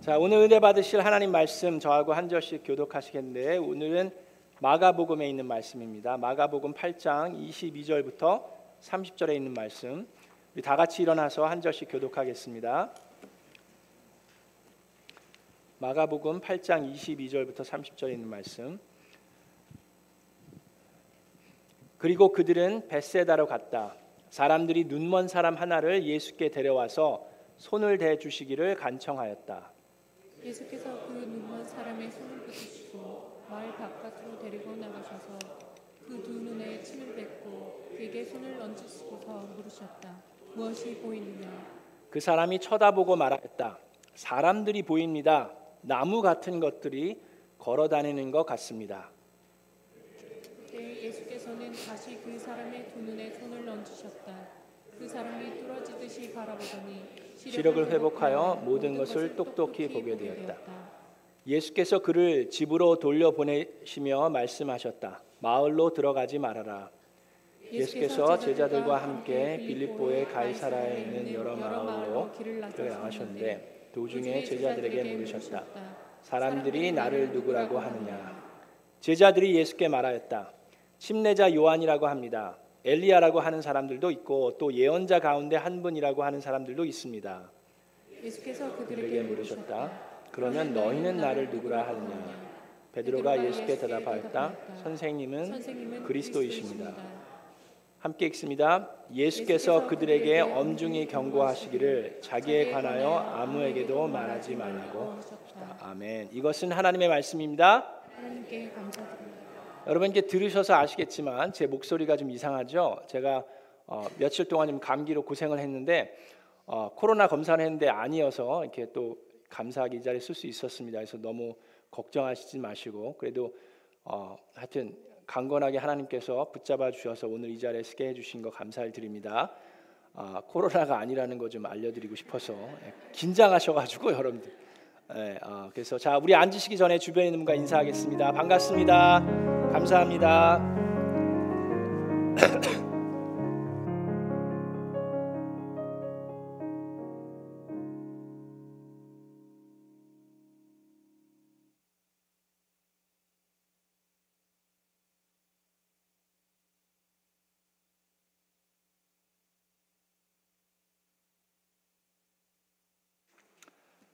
자, 오늘 은혜 받으실 하나님 말씀 저하고 한 절씩 교독하시겠는데 오늘은 마가복음에 있는 말씀입니다. 마가복음 8장 22절부터 30절에 있는 말씀. 우리 다 같이 일어나서 한 절씩 교독하겠습니다. 마가복음 8장 22절부터 30절에 있는 말씀. 그리고 그들은 베세다로 갔다. 사람들이 눈먼 사람 하나를 예수께 데려와서 손을 대 주시기를 간청하였다. 예수께서 그 눈먼 사람의 손을 붙이시고 마을 바깥으로 데리고 나가셔서 그 두 눈에 침을 뱉고 그에게 손을 얹으시고서 물으셨다. 무엇이 보이느냐? 그 사람이 쳐다보고 말했다. 사람들이 보입니다. 나무 같은 것들이 걸어 다니는 것 같습니다. 그때 예수께서는 다시 그 사람의 두 눈에 손을 얹으셨다. 그 사람이 뚫어지듯이 바라보더니 시력을 회복하여 모든 것을 똑똑히 보게 되었다. 예수께서 그를 집으로 돌려보내시며 말씀하셨다. 마을로 들어가지 말아라. 예수께서 제자들과 함께 빌립보의 가이사라에 있는 여러 마을로 길을 나가셨는데 도중에 제자들에게 물으셨다. 사람들이 나를 누구라고 하느냐? 제자들이 예수께 말하였다. 침례자 요한이라고 합니다. 엘리야라고 하는 사람들도 있고 또 예언자 가운데 한 분이라고 하는 사람들도 있습니다. 예수께서 그들에게 물으셨다. 그러면 너희는 나를 누구라 하느냐? 베드로가 예수께 대답하였다. 선생님은 그리스도이십니다. 함께 읽습니다. 예수께서 그들에게 엄중히 경고하시기를 자기에 관하여 아무에게도 말하지 말라고 하셨다. 아멘. 이것은 하나님의 말씀입니다. 하나님께 감사드립니다. 여러분 이렇게 들으셔서 아시겠지만 제 목소리가 좀 이상하죠. 제가 어, 며칠 동안 좀 감기로 고생을 했는데 어, 코로나 검사를 했는데 아니어서 이렇게 또 감사하게 이 자리에 쓸 수 있었습니다. 그래서 너무 걱정하시지 마시고 그래도 어, 하여튼 강건하게 하나님께서 붙잡아 주셔서 오늘 이 자리에 서게 해주신 거 감사를 드립니다. 아, 코로나가 아니라는 거 좀 알려드리고 싶어서 예, 긴장하셔가지고 여러분들. 예, 아, 그래서 자 우리 앉으시기 전에 주변에 있는 분과 인사하겠습니다. 반갑습니다. 감사합니다.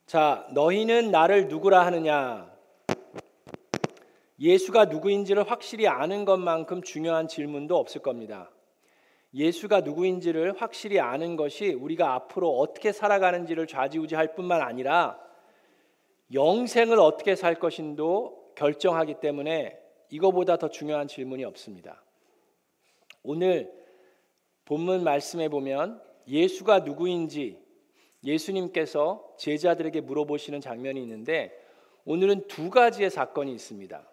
자, 너희는 나를 누구라 하느냐? 예수가 누구인지를 확실히 아는 것만큼 중요한 질문도 없을 겁니다. 예수가 누구인지를 확실히 아는 것이 우리가 앞으로 어떻게 살아가는지를 좌지우지할 뿐만 아니라 영생을 어떻게 살 것인도 결정하기 때문에 이거보다 더 중요한 질문이 없습니다. 오늘 본문 말씀에 보면 예수가 누구인지 예수님께서 제자들에게 물어보시는 장면이 있는데 오늘은 두 가지의 사건이 있습니다.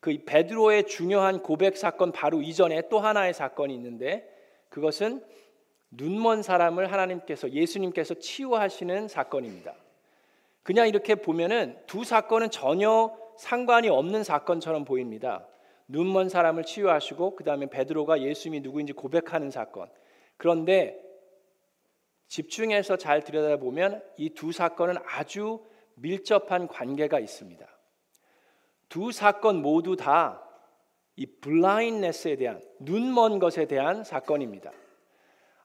그 베드로의 중요한 고백 사건 바로 이전에 또 하나의 사건이 있는데 그것은 눈먼 사람을 하나님께서 예수님께서 치유하시는 사건입니다. 그냥 이렇게 보면은 두 사건은 전혀 상관이 없는 사건처럼 보입니다. 눈먼 사람을 치유하시고 그 다음에 베드로가 예수님이 누구인지 고백하는 사건. 그런데 집중해서 잘 들여다보면 이 두 사건은 아주 밀접한 관계가 있습니다. 두 사건 모두 다 이 블라인네스에 대한 눈먼 것에 대한 사건입니다.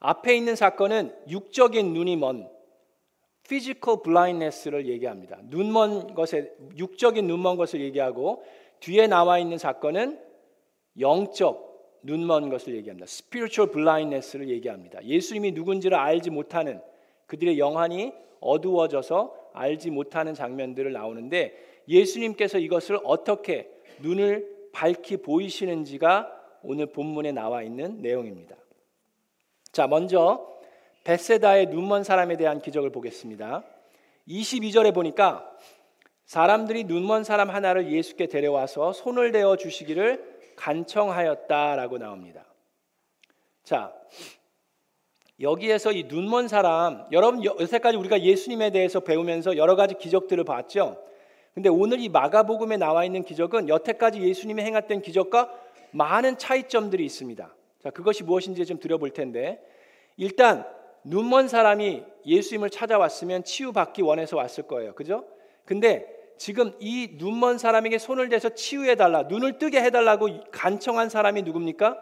앞에 있는 사건은 육적인 눈이 먼 physical blindness를 얘기합니다. 눈먼 것에 육적인 눈먼 것을 얘기하고 뒤에 나와 있는 사건은 영적 눈먼 것을 얘기합니다. spiritual blindness를 얘기합니다. 예수님이 누군지를 알지 못하는 그들의 영안이 어두워져서 알지 못하는 장면들을 나오는데 예수님께서 이것을 어떻게 눈을 밝히 보이시는지가 오늘 본문에 나와 있는 내용입니다. 자, 먼저 베세다의 눈먼 사람에 대한 기적을 보겠습니다. 22절에 보니까 사람들이 눈먼 사람 하나를 예수께 데려와서 손을 대어 주시기를 간청하였다라고 나옵니다. 자, 여기에서 이 눈먼 사람, 여러분 여태까지 우리가 예수님에 대해서 배우면서 여러 가지 기적들을 봤죠. 근데 오늘 이 마가복음에 나와 있는 기적은 여태까지 예수님이 행했던 기적과 많은 차이점들이 있습니다. 자, 그것이 무엇인지 좀 들어볼 텐데 일단 눈먼 사람이 예수님을 찾아왔으면 치유받기 원해서 왔을 거예요. 그죠? 근데 지금 이 눈먼 사람에게 손을 대서 치유해 달라, 눈을 뜨게 해 달라고 간청한 사람이 누굽니까?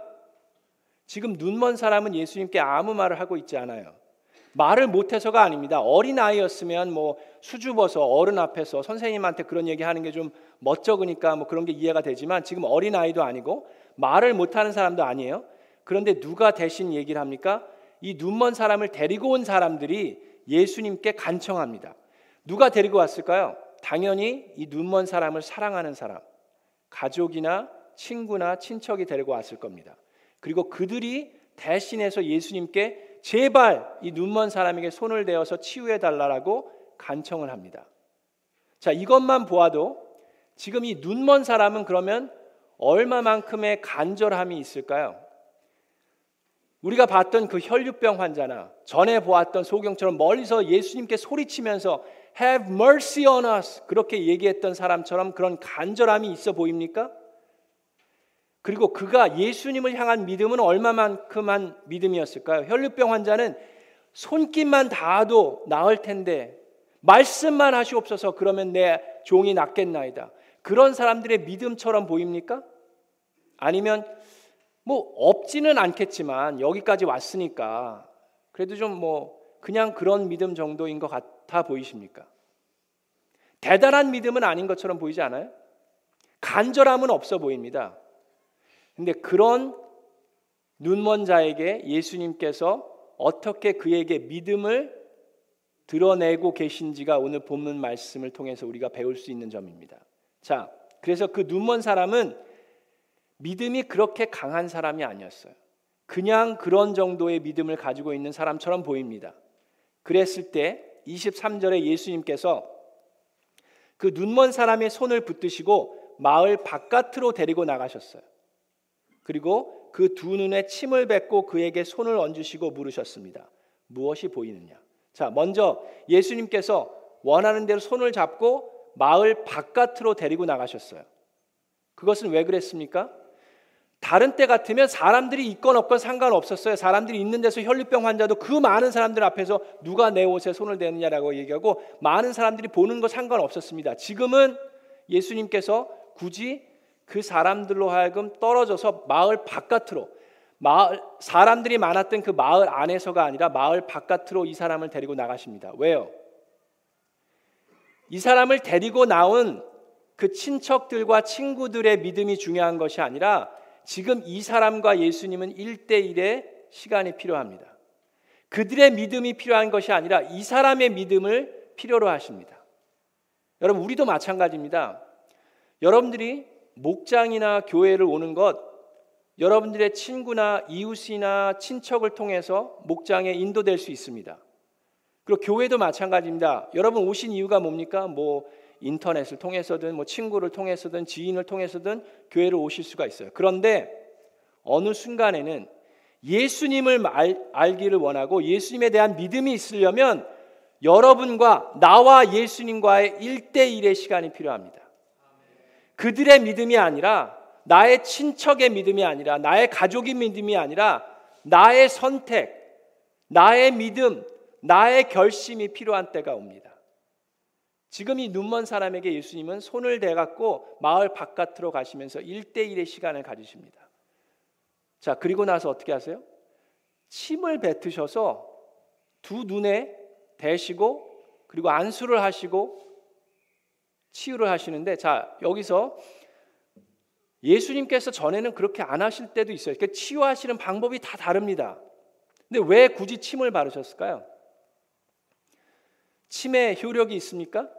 지금 눈먼 사람은 예수님께 아무 말을 하고 있지 않아요. 말을 못해서가 아닙니다. 어린 아이였으면 뭐 수줍어서 어른 앞에서 선생님한테 그런 얘기 하는 게 좀 멋쩍으니까 뭐 그런 게 이해가 되지만 지금 어린 아이도 아니고 말을 못하는 사람도 아니에요. 그런데 누가 대신 얘기를 합니까? 이 눈먼 사람을 데리고 온 사람들이 예수님께 간청합니다. 누가 데리고 왔을까요? 당연히 이 눈먼 사람을 사랑하는 사람, 가족이나 친구나 친척이 데리고 왔을 겁니다. 그리고 그들이 대신해서 예수님께 제발 이 눈먼 사람에게 손을 대어서 치유해 달라라고 간청을 합니다. 자, 이것만 보아도 지금 이 눈먼 사람은 그러면 얼마만큼의 간절함이 있을까요? 우리가 봤던 그 혈류병 환자나 전에 보았던 소경처럼 멀리서 예수님께 소리치면서 Have mercy on us 그렇게 얘기했던 사람처럼 그런 간절함이 있어 보입니까? 그리고 그가 예수님을 향한 믿음은 얼마만큼한 믿음이었을까요? 혈류병 환자는 손길만 닿아도 나을 텐데 말씀만 하시옵소서 그러면 내 종이 낫겠나이다. 그런 사람들의 믿음처럼 보입니까? 아니면 뭐 없지는 않겠지만 여기까지 왔으니까 그래도 좀 뭐 그냥 그런 믿음 정도인 것 같아 보이십니까? 대단한 믿음은 아닌 것처럼 보이지 않아요? 간절함은 없어 보입니다. 근데 그런 눈먼 자에게 예수님께서 어떻게 그에게 믿음을 드러내고 계신지가 오늘 본문 말씀을 통해서 우리가 배울 수 있는 점입니다. 자, 그래서 그 눈먼 사람은 믿음이 그렇게 강한 사람이 아니었어요. 그냥 그런 정도의 믿음을 가지고 있는 사람처럼 보입니다. 그랬을 때 23절에 예수님께서 그 눈먼 사람의 손을 붙드시고 마을 바깥으로 데리고 나가셨어요. 그리고 그 두 눈에 침을 뱉고 그에게 손을 얹으시고 물으셨습니다. 무엇이 보이느냐? 자, 먼저 예수님께서 원하는 대로 손을 잡고 마을 바깥으로 데리고 나가셨어요. 그것은 왜 그랬습니까? 다른 때 같으면 사람들이 있건 없건 상관없었어요. 사람들이 있는 데서 혈류병 환자도 그 많은 사람들 앞에서 누가 내 옷에 손을 대느냐라고 얘기하고 많은 사람들이 보는 거 상관없었습니다. 지금은 예수님께서 굳이 그 사람들로 하여금 떨어져서 마을 바깥으로 마을 사람들이 많았던 그 마을 안에서가 아니라 마을 바깥으로 이 사람을 데리고 나가십니다. 왜요? 이 사람을 데리고 나온 그 친척들과 친구들의 믿음이 중요한 것이 아니라 지금 이 사람과 예수님은 1대1의 시간이 필요합니다. 그들의 믿음이 필요한 것이 아니라 이 사람의 믿음을 필요로 하십니다. 여러분, 우리도 마찬가지입니다. 여러분들이 목장이나 교회를 오는 것, 여러분들의 친구나 이웃이나 친척을 통해서 목장에 인도될 수 있습니다. 그리고 교회도 마찬가지입니다. 여러분 오신 이유가 뭡니까? 뭐 인터넷을 통해서든 뭐 친구를 통해서든 지인을 통해서든 교회를 오실 수가 있어요. 그런데 어느 순간에는 예수님을 알, 알기를 원하고 예수님에 대한 믿음이 있으려면 여러분과 나와 예수님과의 일대일의 시간이 필요합니다. 그들의 믿음이 아니라 나의 친척의 믿음이 아니라 나의 가족의 믿음이 아니라 나의 선택, 나의 믿음, 나의 결심이 필요한 때가 옵니다. 지금 이 눈먼 사람에게 예수님은 손을 대갖고 마을 바깥으로 가시면서 1대1의 시간을 가지십니다. 자, 그리고 나서 어떻게 하세요? 침을 뱉으셔서 두 눈에 대시고 그리고 안수를 하시고 치유를 하시는데 자, 여기서 예수님께서 전에는 그렇게 안 하실 때도 있어요. 그러니까 치유하시는 방법이 다 다릅니다. 근데 왜 굳이 침을 바르셨을까요? 침에 효력이 있습니까?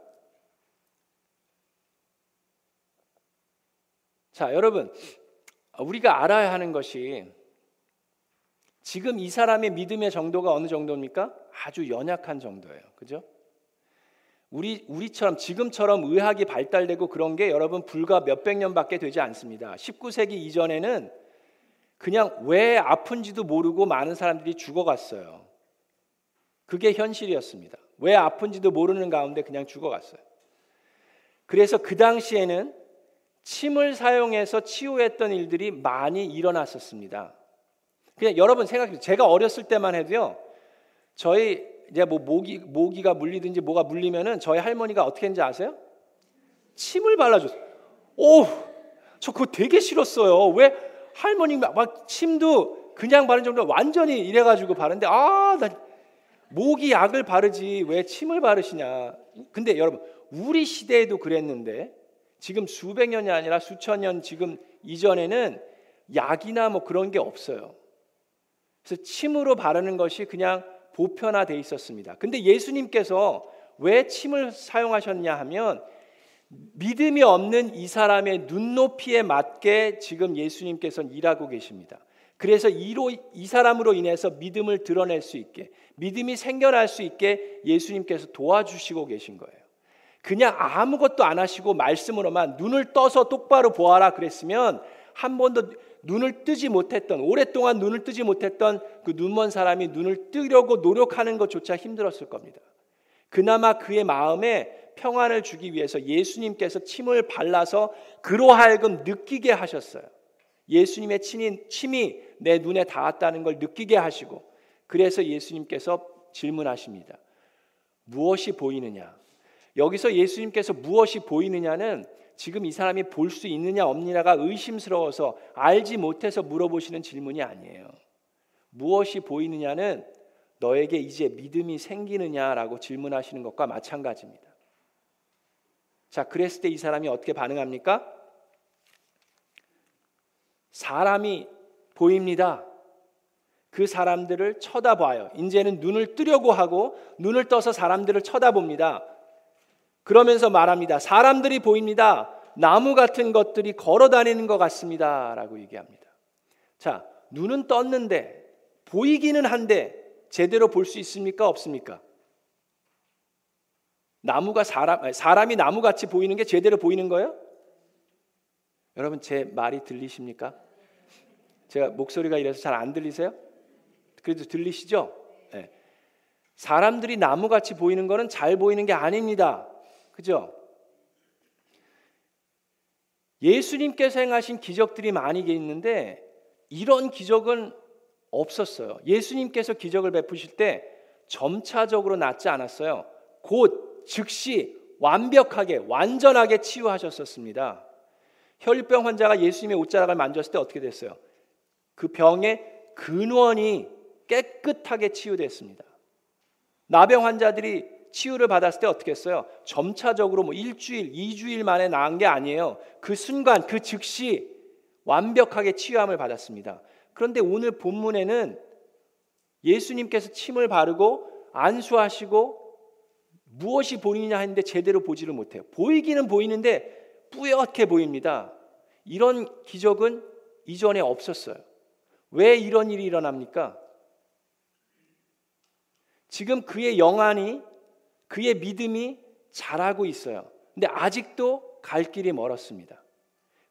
자, 여러분, 우리가 알아야 하는 것이 지금 이 사람의 믿음의 정도가 어느 정도입니까? 아주 연약한 정도예요. 그죠? 우리 우리처럼 지금처럼 의학이 발달되고 그런 게 여러분 불과 몇백 년밖에 되지 않습니다. 19세기 이전에는 그냥 왜 아픈지도 모르고 많은 사람들이 죽어갔어요. 그게 현실이었습니다. 왜 아픈지도 모르는 가운데 그냥 죽어갔어요. 그래서 그 당시에는 침을 사용해서 치유했던 일들이 많이 일어났었습니다. 그냥 여러분 생각해 제가 어렸을 때만 해도요. 저희 이제 뭐 모기 모기가 물리든지 뭐가 물리면은 저희 할머니가 어떻게 했는지 아세요? 침을 발라줬어요. 오, 저 그거 되게 싫었어요. 왜 할머니 막 침도 그냥 바른 정도 완전히 이래가지고 바른데 아, 나 모기 약을 바르지 왜 침을 바르시냐. 근데 여러분 우리 시대에도 그랬는데 지금 수백 년이 아니라 수천 년 지금 이전에는 약이나 뭐 그런 게 없어요. 그래서 침으로 바르는 것이 그냥 보편화돼 있었습니다. 근데 예수님께서 왜 침을 사용하셨냐 하면 믿음이 없는 이 사람의 눈높이에 맞게 지금 예수님께서는 일하고 계십니다. 그래서 이로 이 사람으로 인해서 믿음을 드러낼 수 있게 믿음이 생겨날 수 있게 예수님께서 도와주시고 계신 거예요. 그냥 아무것도 안 하시고 말씀으로만 눈을 떠서 똑바로 보아라 그랬으면 한 번도 눈을 뜨지 못했던 오랫동안 눈을 뜨지 못했던 그 눈먼 사람이 눈을 뜨려고 노력하는 것조차 힘들었을 겁니다. 그나마 그의 마음에 평안을 주기 위해서 예수님께서 침을 발라서 그로 하여금 느끼게 하셨어요. 예수님의 침이, 침이 내 눈에 닿았다는 걸 느끼게 하시고 그래서 예수님께서 질문하십니다. 무엇이 보이느냐? 여기서 예수님께서 무엇이 보이느냐는 지금 이 사람이 볼 수 있느냐 없느냐가 의심스러워서 알지 못해서 물어보시는 질문이 아니에요. 무엇이 보이느냐는 너에게 이제 믿음이 생기느냐라고 질문하시는 것과 마찬가지입니다. 자, 그랬을 때 이 사람이 어떻게 반응합니까? 사람이 보입니다. 그 사람들을 쳐다봐요. 이제는 눈을 뜨려고 하고 눈을 떠서 사람들을 쳐다봅니다. 그러면서 말합니다. 사람들이 보입니다. 나무 같은 것들이 걸어 다니는 것 같습니다. 라고 얘기합니다. 자, 눈은 떴는데 보이기는 한데 제대로 볼 수 있습니까? 없습니까? 나무가 사람, 사람이 나무같이 보이는 게 제대로 보이는 거예요? 여러분 제 말이 들리십니까? 제가 목소리가 이래서 잘 안 들리세요? 그래도 들리시죠? 네. 사람들이 나무같이 보이는 거는 잘 보이는 게 아닙니다. 그죠? 예수님께서 행하신 기적들이 많이 있는데 이런 기적은 없었어요. 예수님께서 기적을 베푸실 때 점차적으로 낫지 않았어요. 곧 즉시 완벽하게 완전하게 치유하셨었습니다. 혈병 환자가 예수님의 옷자락을 만졌을 때 어떻게 됐어요? 그 병의 근원이 깨끗하게 치유됐습니다. 나병 환자들이 치유를 받았을 때 어떻게 했어요? 점차적으로 뭐 일주일, 이주일 만에 나은 게 아니에요. 그 순간, 그 즉시 완벽하게 치유함을 받았습니다. 그런데 오늘 본문에는 예수님께서 침을 바르고 안수하시고 무엇이 보이느냐 했는데 제대로 보지를 못해요. 보이기는 보이는데 뿌옇게 보입니다. 이런 기적은 이전에 없었어요. 왜 이런 일이 일어납니까? 지금 그의 영안이 그의 믿음이 자라고 있어요. 근데 아직도 갈 길이 멀었습니다.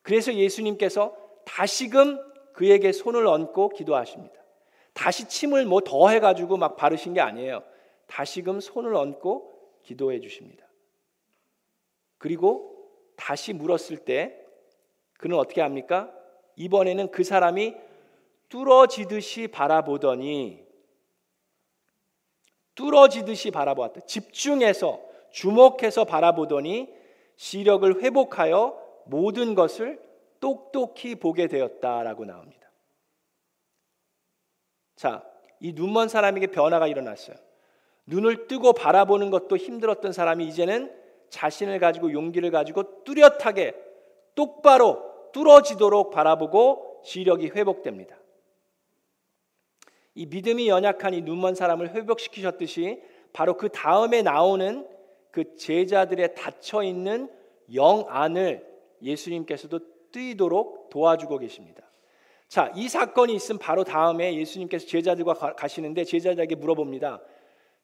그래서 예수님께서 다시금 그에게 손을 얹고 기도하십니다. 다시 침을 뭐 더 해 가지고 막 바르신 게 아니에요. 다시금 손을 얹고 기도해 주십니다. 그리고 다시 물었을 때 그는 어떻게 합니까? 이번에는 그 사람이 뚫어지듯이 바라보더니 뚫어지듯이 바라보았다. 집중해서 주목해서 바라보더니 시력을 회복하여 모든 것을 똑똑히 보게 되었다라고 나옵니다. 자, 이 눈먼 사람에게 변화가 일어났어요. 눈을 뜨고 바라보는 것도 힘들었던 사람이 이제는 자신을 가지고 용기를 가지고 뚜렷하게 똑바로 뚫어지도록 바라보고 시력이 회복됩니다. 이 믿음이 연약한 이 눈먼 사람을 회복시키셨듯이 바로 그 다음에 나오는 그 제자들의 닫혀 있는 영 안을 예수님께서도 뜨이도록 도와주고 계십니다. 자, 이 사건이 있음 바로 다음에 예수님께서 제자들과 가시는데 제자들에게 물어봅니다.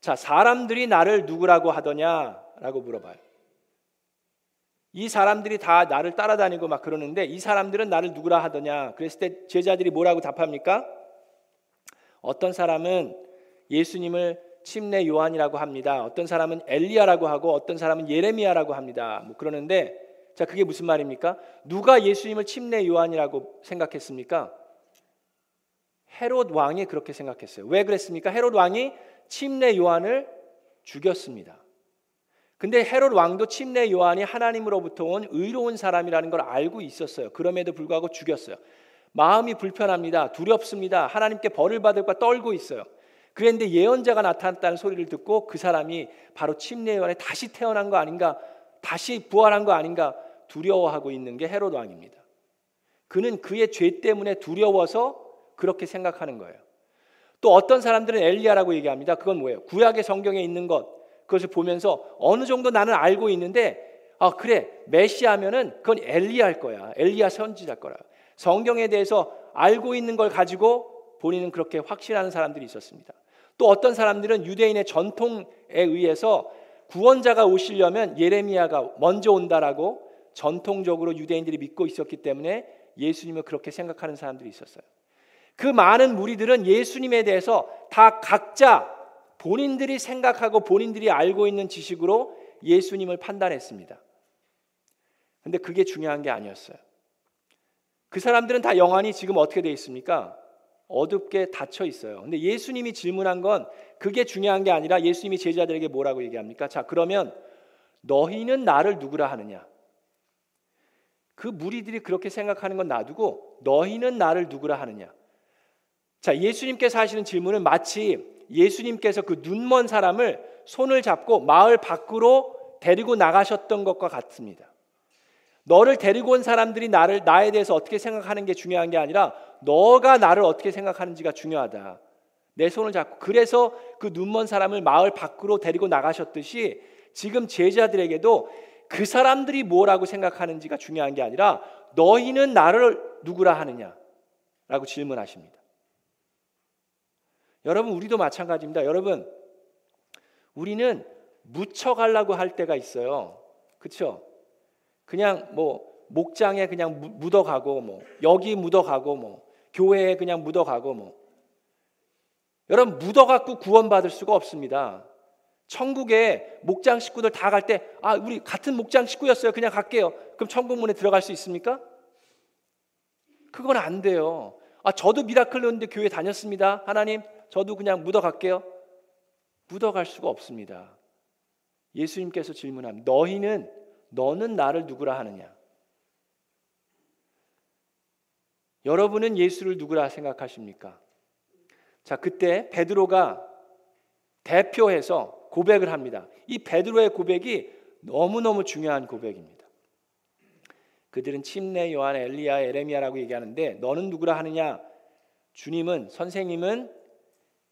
자, 사람들이 나를 누구라고 하더냐라고 물어봐요. 이 사람들이 다 나를 따라다니고 막 그러는데 이 사람들은 나를 누구라 하더냐? 그랬을 때 제자들이 뭐라고 답합니까? 어떤 사람은 예수님을 침례 요한이라고 합니다. 어떤 사람은 엘리야라고 하고 어떤 사람은 예레미야라고 합니다. 뭐 그러는데 자 그게 무슨 말입니까? 누가 예수님을 침례 요한이라고 생각했습니까? 헤롯 왕이 그렇게 생각했어요. 왜 그랬습니까? 헤롯 왕이 침례 요한을 죽였습니다. 근데 헤롯 왕도 침례 요한이 하나님으로부터 온 의로운 사람이라는 걸 알고 있었어요. 그럼에도 불구하고 죽였어요. 마음이 불편합니다. 두렵습니다. 하나님께 벌을 받을까 떨고 있어요. 그런데 예언자가 나타났다는 소리를 듣고 그 사람이 바로 침례 요한에 다시 태어난 거 아닌가, 다시 부활한 거 아닌가 두려워하고 있는 게 헤롯 왕입니다. 그는 그의 죄 때문에 두려워서 그렇게 생각하는 거예요. 또 어떤 사람들은 엘리야라고 얘기합니다. 그건 뭐예요? 구약의 성경에 있는 것, 그것을 보면서 어느 정도 나는 알고 있는데 아 그래 메시아면은 그건 엘리야일 거야. 엘리야 선지자일 거라. 성경에 대해서 알고 있는 걸 가지고 본인은 그렇게 확신하는 사람들이 있었습니다. 또 어떤 사람들은 유대인의 전통에 의해서 구원자가 오시려면 예레미야가 먼저 온다라고 전통적으로 유대인들이 믿고 있었기 때문에 예수님을 그렇게 생각하는 사람들이 있었어요. 그 많은 무리들은 예수님에 대해서 다 각자 본인들이 생각하고 본인들이 알고 있는 지식으로 예수님을 판단했습니다. 근데 그게 중요한 게 아니었어요. 그 사람들은 다 영안이 지금 어떻게 되어 있습니까? 어둡게 닫혀 있어요. 근데 예수님이 질문한 건 그게 중요한 게 아니라 예수님이 제자들에게 뭐라고 얘기합니까? 자, 그러면 너희는 나를 누구라 하느냐? 그 무리들이 그렇게 생각하는 건 놔두고 너희는 나를 누구라 하느냐? 자, 예수님께서 하시는 질문은 마치 예수님께서 그 눈먼 사람을 손을 잡고 마을 밖으로 데리고 나가셨던 것과 같습니다. 너를 데리고 온 사람들이 나를 나에 대해서 어떻게 생각하는 게 중요한 게 아니라 너가 나를 어떻게 생각하는지가 중요하다. 내 손을 잡고 그래서 그 눈먼 사람을 마을 밖으로 데리고 나가셨듯이 지금 제자들에게도 그 사람들이 뭐라고 생각하는지가 중요한 게 아니라 너희는 나를 누구라 하느냐라고 질문하십니다. 여러분 우리도 마찬가지입니다. 여러분 우리는 묻혀가려고 할 때가 있어요. 그렇죠? 그냥 뭐 목장에 그냥 묻어가고 뭐 여기 묻어가고 뭐 교회에 그냥 묻어가고 뭐 여러분 묻어갖고 구원받을 수가 없습니다. 천국에 목장 식구들 다 갈 때 아 우리 같은 목장 식구였어요. 그냥 갈게요. 그럼 천국 문에 들어갈 수 있습니까? 그건 안 돼요. 아 저도 미라클로인데 교회 다녔습니다. 하나님 저도 그냥 묻어갈게요. 묻어갈 수가 없습니다. 예수님께서 질문함 너희는 너는 나를 누구라 하느냐? 여러분은 예수를 누구라 생각하십니까? 자, 그때 베드로가 대표해서 고백을 합니다. 이 베드로의 고백이 너무너무 중요한 고백입니다. 그들은 침례 요한 엘리야 에레미야라고 얘기하는데 너는 누구라 하느냐? 주님은 선생님은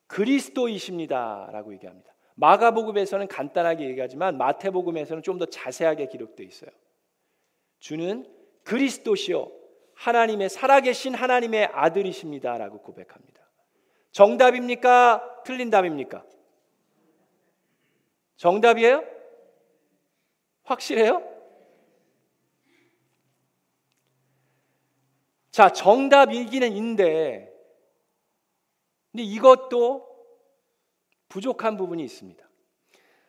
그리스도이십니다라고 얘기합니다. 마가복음에서는 간단하게 얘기하지만 마태복음에서는 좀 더 자세하게 기록되어 있어요. 주는 그리스도시요 하나님의 살아계신 하나님의 아들이십니다라고 고백합니다. 정답입니까? 틀린 답입니까? 정답이에요? 확실해요? 자, 정답이기는 인데 근데 이것도 부족한 부분이 있습니다.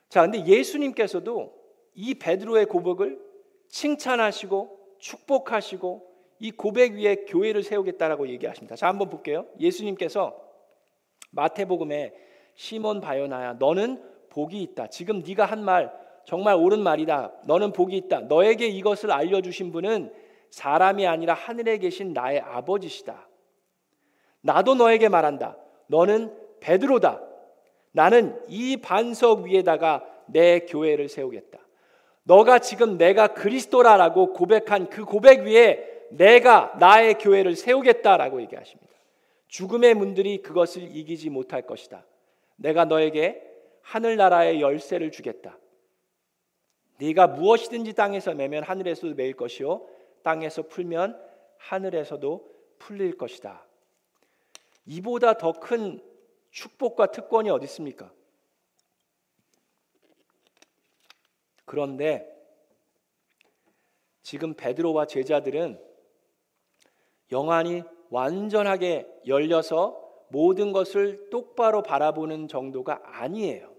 자, 근데 예수님께서도 이 베드로의 고백을 칭찬하시고 축복하시고 이 고백 위에 교회를 세우겠다라고 얘기하십니다. 자, 한번 볼게요. 예수님께서 마태복음에 시몬 바요나야 너는 복이 있다. 지금 네가 한 말 정말 옳은 말이다. 너는 복이 있다. 너에게 이것을 알려 주신 분은 사람이 아니라 하늘에 계신 나의 아버지시다. 나도 너에게 말한다. 너는 베드로다. 나는 이 반석 위에다가 내 교회를 세우겠다. 너가 지금 내가 그리스도라라고 고백한 그 고백 위에 내가 나의 교회를 세우겠다라고 얘기하십니다. 죽음의 문들이 그것을 이기지 못할 것이다. 내가 너에게 하늘나라의 열쇠를 주겠다. 네가 무엇이든지 땅에서 매면 하늘에서도 매일 것이요 땅에서 풀면 하늘에서도 풀릴 것이다. 이보다 더 큰 축복과 특권이 어디 있습니까? 그런데 지금 베드로와 제자들은 영안이 완전하게 열려서 모든 것을 똑바로 바라보는 정도가 아니에요.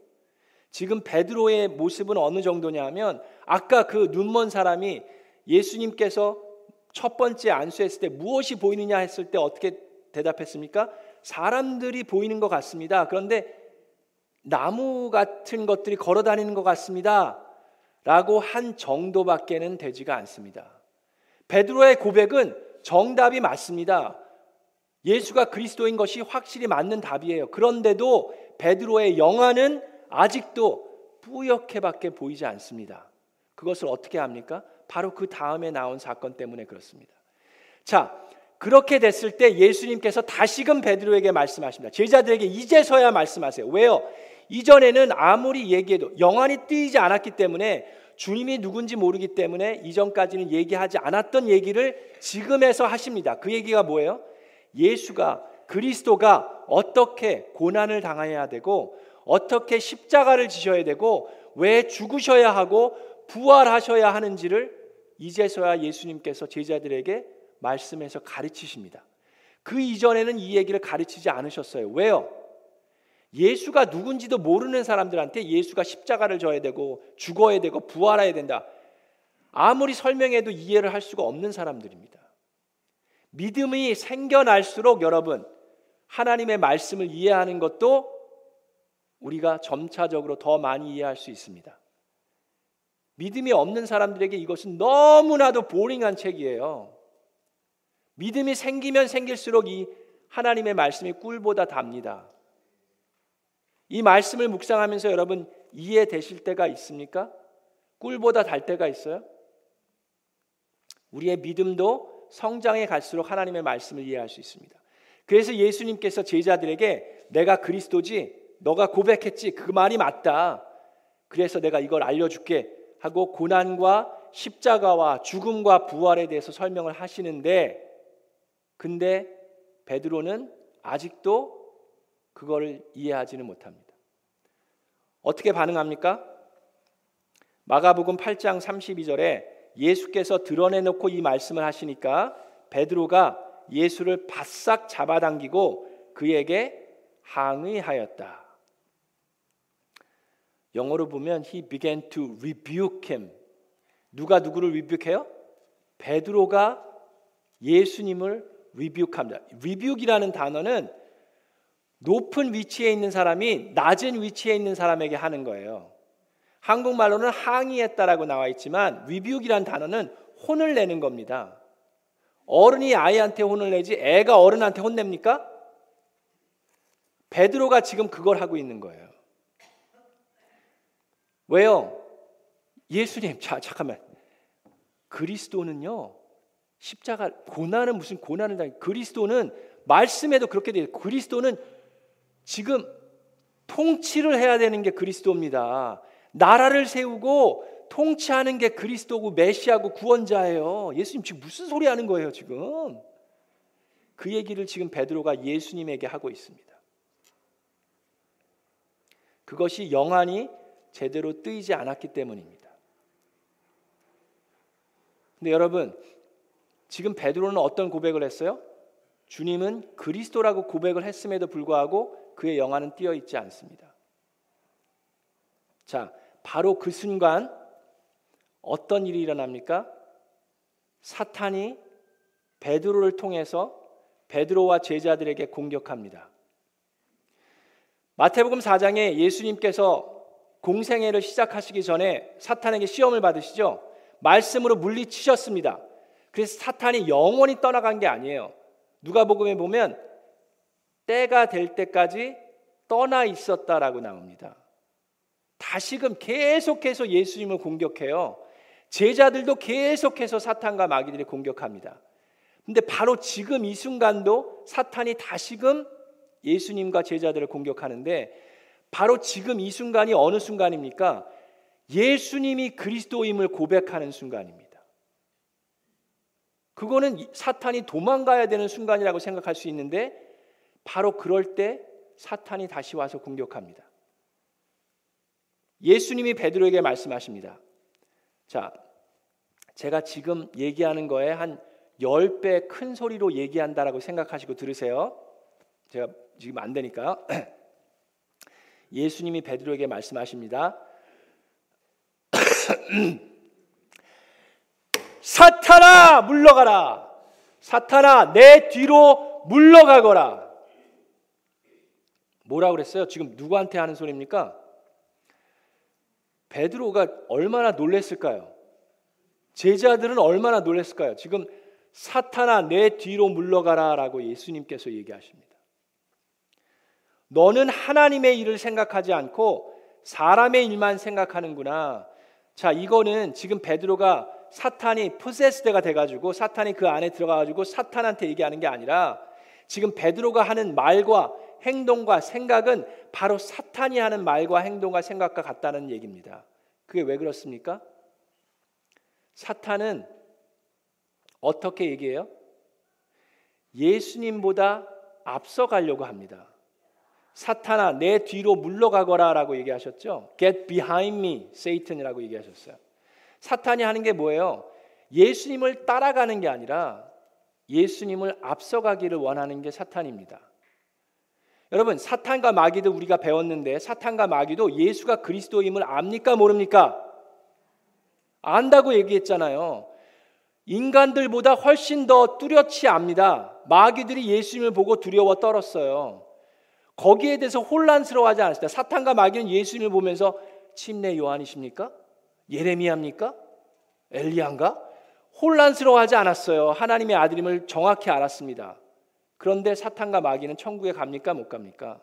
지금 베드로의 모습은 어느 정도냐면 아까 그 눈먼 사람이 예수님께서 첫 번째 안수했을 때 무엇이 보이느냐 했을 때 어떻게 대답했습니까? 사람들이 보이는 것 같습니다. 그런데 나무 같은 것들이 걸어 다니는 것 같습니다. 라고 한 정도밖에는 되지가 않습니다. 베드로의 고백은 정답이 맞습니다. 예수가 그리스도인 것이 확실히 맞는 답이에요. 그런데도 베드로의 영화는 아직도 뿌옇게밖에 보이지 않습니다. 그것을 어떻게 합니까? 바로 그 다음에 나온 사건 때문에 그렇습니다. 자, 그렇게 됐을 때 예수님께서 다시금 베드로에게 말씀하십니다. 제자들에게 이제서야 말씀하세요. 왜요? 이전에는 아무리 얘기해도 영안이 뜨이지 않았기 때문에 주님이 누군지 모르기 때문에 이전까지는 얘기하지 않았던 얘기를 지금에서 하십니다. 그 얘기가 뭐예요? 예수가 그리스도가 어떻게 고난을 당해야 되고 어떻게 십자가를 지셔야 되고 왜 죽으셔야 하고 부활하셔야 하는지를 이제서야 예수님께서 제자들에게 말씀해서 가르치십니다. 그 이전에는 이 얘기를 가르치지 않으셨어요. 왜요? 예수가 누군지도 모르는 사람들한테 예수가 십자가를 져야 되고 죽어야 되고 부활해야 된다. 아무리 설명해도 이해를 할 수가 없는 사람들입니다. 믿음이 생겨날수록 여러분 하나님의 말씀을 이해하는 것도 우리가 점차적으로 더 많이 이해할 수 있습니다. 믿음이 없는 사람들에게 이것은 너무나도 보링한 책이에요. 믿음이 생기면 생길수록 이 하나님의 말씀이 꿀보다 답니다. 이 말씀을 묵상하면서 여러분 이해되실 때가 있습니까? 꿀보다 달 때가 있어요? 우리의 믿음도 성장해 갈수록 하나님의 말씀을 이해할 수 있습니다. 그래서 예수님께서 제자들에게 내가 그리스도지 너가 고백했지 그 말이 맞다. 그래서 내가 이걸 알려줄게 하고 고난과 십자가와 죽음과 부활에 대해서 설명을 하시는데 근데 베드로는 아직도 그거를 이해하지는 못합니다. 어떻게 반응합니까? 마가복음 8장 32절에 예수께서 드러내 놓고 이 말씀을 하시니까 베드로가 예수를 바싹 잡아당기고 그에게 항의하였다. 영어로 보면 he began to rebuke him. 누가 누구를 rebuke해요? 베드로가 예수님을 rebuke합니다. rebuke이라는 단어는 높은 위치에 있는 사람이 낮은 위치에 있는 사람에게 하는 거예요. 한국말로는 항의했다라고 나와 있지만 위뷰기란 단어는 혼을 내는 겁니다. 어른이 아이한테 혼을 내지 애가 어른한테 혼냅니까? 베드로가 지금 그걸 하고 있는 거예요. 왜요? 예수님, 자, 잠깐만. 그리스도는요, 십자가, 고난은 무슨 고난을 당 그리스도는 말씀에도 그렇게 돼요. 그리스도는 지금 통치를 해야 되는 게 그리스도입니다. 나라를 세우고 통치하는 게 그리스도고 메시아고 구원자예요. 예수님 지금 무슨 소리 하는 거예요, 지금? 그 얘기를 지금 베드로가 예수님에게 하고 있습니다. 그것이 영안이 제대로 뜨이지 않았기 때문입니다. 근데 여러분, 지금 베드로는 어떤 고백을 했어요? 주님은 그리스도라고 고백을 했음에도 불구하고 그의 영화는 띄어 있지 않습니다. 자, 바로 그 순간 어떤 일이 일어납니까? 사탄이 베드로를 통해서 베드로와 제자들에게 공격합니다. 마태복음 4장에 예수님께서 공생애를 시작하시기 전에 사탄에게 시험을 받으시죠. 말씀으로 물리치셨습니다. 그래서 사탄이 영원히 떠나간 게 아니에요. 누가복음에 보면 때가 될 때까지 떠나 있었다라고 나옵니다. 다시금 계속해서 예수님을 공격해요. 제자들도 계속해서 사탄과 마귀들이 공격합니다. 근데 바로 지금 이 순간도 사탄이 다시금 예수님과 제자들을 공격하는데 바로 지금 이 순간이 어느 순간입니까? 예수님이 그리스도임을 고백하는 순간입니다. 그거는 사탄이 도망가야 되는 순간이라고 생각할 수 있는데 바로 그럴 때 사탄이 다시 와서 공격합니다. 예수님이 베드로에게 말씀하십니다. 자, 제가 지금 얘기하는 거에 한 10배 큰 소리로 얘기한다라고 생각하시고 들으세요. 제가 지금 안 되니까. 예수님이 베드로에게 말씀하십니다. 사탄아 물러가라. 사탄아 내 뒤로 물러가거라. 뭐라 그랬어요? 지금 누구한테 하는 소리입니까? 베드로가 얼마나 놀랬을까요? 제자들은 얼마나 놀랬을까요? 지금 사탄아 내 뒤로 물러가라라고 예수님께서 얘기하십니다. 너는 하나님의 일을 생각하지 않고 사람의 일만 생각하는구나. 자, 이거는 지금 베드로가 사탄이 포세스드가 돼가지고 사탄이 그 안에 들어가가지고 사탄한테 얘기하는 게 아니라 지금 베드로가 하는 말과 행동과 생각은 바로 사탄이 하는 말과 행동과 생각과 같다는 얘기입니다. 그게 왜 그렇습니까? 사탄은 어떻게 얘기해요? 예수님보다 앞서가려고 합니다. 사탄아 내 뒤로 물러가거라라고 얘기하셨죠. Get behind me, Satan이라고 얘기하셨어요. 사탄이 하는 게 뭐예요? 예수님을 따라가는 게 아니라 예수님을 앞서가기를 원하는 게 사탄입니다. 여러분, 사탄과 마귀도 우리가 배웠는데 사탄과 마귀도 예수가 그리스도임을 압니까 모릅니까? 안다고 얘기했잖아요. 인간들보다 훨씬 더 뚜렷이 압니다. 마귀들이 예수님을 보고 두려워 떨었어요. 거기에 대해서 혼란스러워하지 않았습니다. 사탄과 마귀는 예수님을 보면서 침례 요한이십니까? 예레미야입니까? 엘리야인가? 혼란스러워하지 않았어요. 하나님의 아들임을 정확히 알았습니다. 그런데 사탄과 마귀는 천국에 갑니까? 못 갑니까?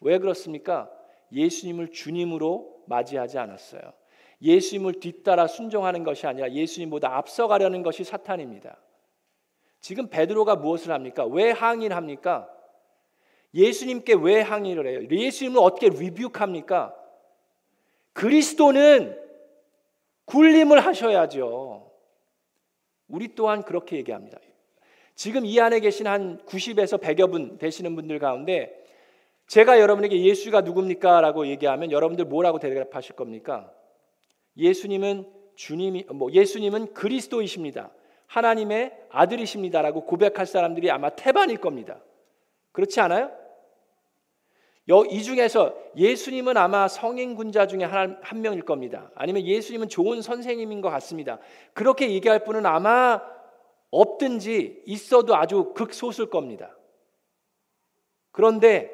왜 그렇습니까? 예수님을 주님으로 맞이하지 않았어요. 예수님을 뒤따라 순종하는 것이 아니라 예수님보다 앞서가려는 것이 사탄입니다. 지금 베드로가 무엇을 합니까? 왜 항의를 합니까? 예수님께 왜 항의를 해요? 예수님을 어떻게 리뷰합니까? 그리스도는 굴림을 하셔야죠. 우리 또한 그렇게 얘기합니다. 지금 이 안에 계신 한 90에서 100여 분 되시는 분들 가운데 제가 여러분에게 예수가 누굽니까? 라고 얘기하면 여러분들 뭐라고 대답하실 겁니까? 예수님은 주님이 뭐 예수님은 그리스도이십니다. 하나님의 아들이십니다라고 고백할 사람들이 아마 태반일 겁니다. 그렇지 않아요? 이 중에서 예수님은 아마 성인 군자 중에 한, 한 명일 겁니다. 아니면 예수님은 좋은 선생님인 것 같습니다. 그렇게 얘기할 분은 아마 없든지 있어도 아주 극소수일 겁니다. 그런데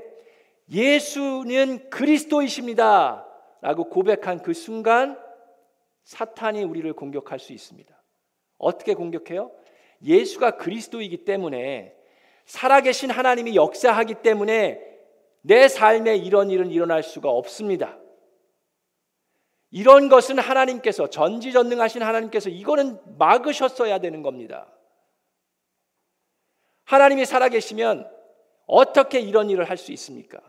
예수는 그리스도이십니다. 라고 고백한 그 순간 사탄이 우리를 공격할 수 있습니다. 어떻게 공격해요? 예수가 그리스도이기 때문에 살아계신 하나님이 역사하기 때문에 내 삶에 이런 일은 일어날 수가 없습니다. 이런 것은 하나님께서 전지전능하신 하나님께서 이거는 막으셨어야 되는 겁니다. 하나님이 살아계시면 어떻게 이런 일을 할 수 있습니까?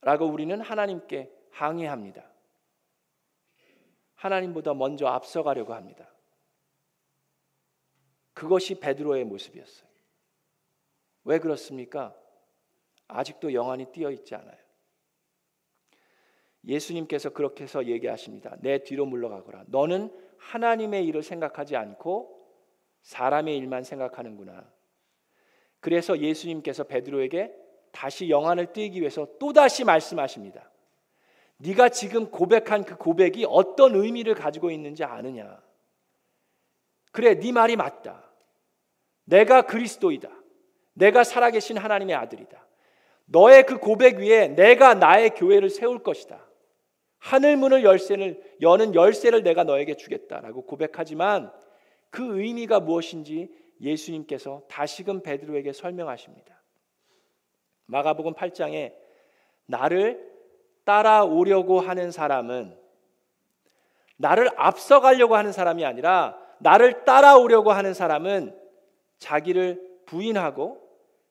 라고 우리는 하나님께 항의합니다. 하나님보다 먼저 앞서가려고 합니다. 그것이 베드로의 모습이었어요. 왜 그렇습니까? 아직도 영안이 띄어 있지 않아요. 예수님께서 그렇게 해서 얘기하십니다. 내 뒤로 물러가거라. 너는 하나님의 일을 생각하지 않고 사람의 일만 생각하는구나. 그래서 예수님께서 베드로에게 다시 영안을 띄기 위해서 또 다시 말씀하십니다. 네가 지금 고백한 그 고백이 어떤 의미를 가지고 있는지 아느냐? 그래, 네 말이 맞다. 내가 그리스도이다. 내가 살아계신 하나님의 아들이다. 너의 그 고백 위에 내가 나의 교회를 세울 것이다. 하늘 문을 열쇠를 여는 열쇠를 내가 너에게 주겠다라고 고백하지만 그 의미가 무엇인지 예수님께서 다시금 베드로에게 설명하십니다. 마가복음 8장에 나를 따라오려고 하는 사람은 나를 앞서가려고 하는 사람이 아니라 나를 따라오려고 하는 사람은 자기를 부인하고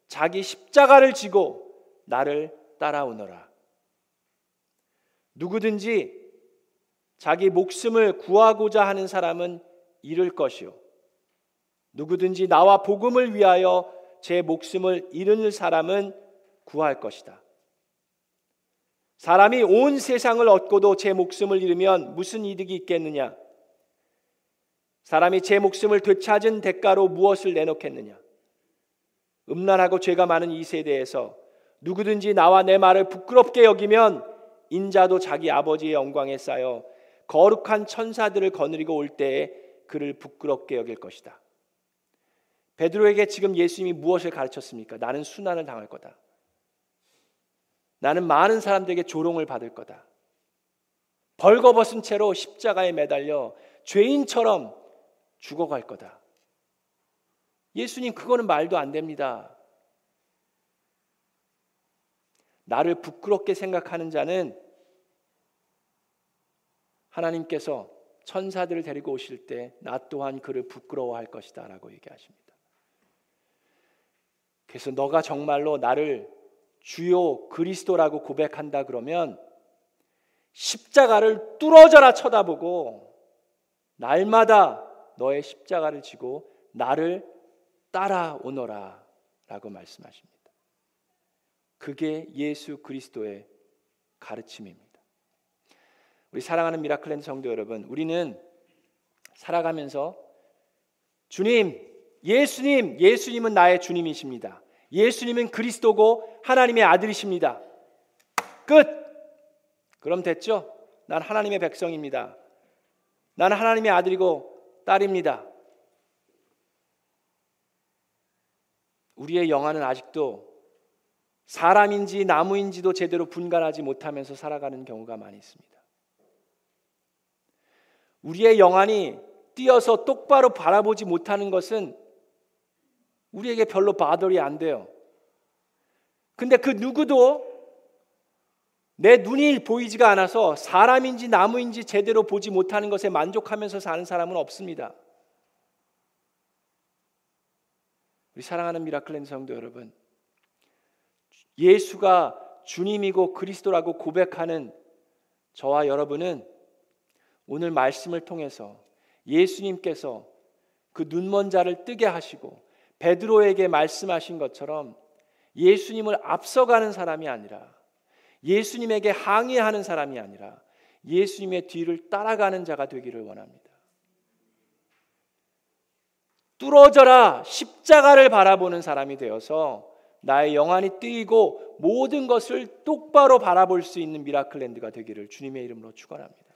자기 십자가를 지고 나를 따라오너라. 누구든지 자기 목숨을 구하고자 하는 사람은 잃을 것이요. 누구든지 나와 복음을 위하여 제 목숨을 잃은 사람은 구할 것이다. 사람이 온 세상을 얻고도 제 목숨을 잃으면 무슨 이득이 있겠느냐? 사람이 제 목숨을 되찾은 대가로 무엇을 내놓겠느냐? 음란하고 죄가 많은 이 세대에서 누구든지 나와 내 말을 부끄럽게 여기면 인자도 자기 아버지의 영광에 쌓여 거룩한 천사들을 거느리고 올 때에 그를 부끄럽게 여길 것이다. 베드로에게 지금 예수님이 무엇을 가르쳤습니까? 나는 순환을 당할 거다. 나는 많은 사람들에게 조롱을 받을 거다. 벌거벗은 채로 십자가에 매달려 죄인처럼 죽어갈 거다. 예수님, 그거는 말도 안 됩니다. 나를 부끄럽게 생각하는 자는 하나님께서 천사들을 데리고 오실 때 나 또한 그를 부끄러워할 것이다 라고 얘기하십니다. 그래서 너가 정말로 나를 주요 그리스도라고 고백한다 그러면 십자가를 뚫어져라 쳐다보고 날마다 너의 십자가를 지고 나를 따라오너라 라고 말씀하십니다. 그게 예수 그리스도의 가르침입니다. 우리 사랑하는 미라클랜드 성도 여러분, 우리는 살아가면서 주님, 예수님, 예수님은 나의 주님이십니다. 예수님은 그리스도고 하나님의 아들이십니다. 끝. 그럼 됐죠? 난 하나님의 백성입니다. 나는 하나님의 아들이고 딸입니다. 우리의 영화는 아직도 사람인지 나무인지도 제대로 분간하지 못하면서 살아가는 경우가 많이 있습니다. 우리의 영안이 뛰어서 똑바로 바라보지 못하는 것은 우리에게 별로 바돌이 안 돼요. 근데 그 누구도 내 눈이 보이지가 않아서 사람인지 나무인지 제대로 보지 못하는 것에 만족하면서 사는 사람은 없습니다. 우리 사랑하는 미라클랜드 성도 여러분, 예수가 주님이고 그리스도라고 고백하는 저와 여러분은 오늘 말씀을 통해서 예수님께서 그 눈먼 자를 뜨게 하시고 베드로에게 말씀하신 것처럼 예수님을 앞서가는 사람이 아니라 예수님에게 항의하는 사람이 아니라 예수님의 뒤를 따라가는 자가 되기를 원합니다. 뚫어져라 십자가를 바라보는 사람이 되어서 나의 영안이 뜨이고 모든 것을 똑바로 바라볼 수 있는 미라클랜드가 되기를 주님의 이름으로 축원합니다.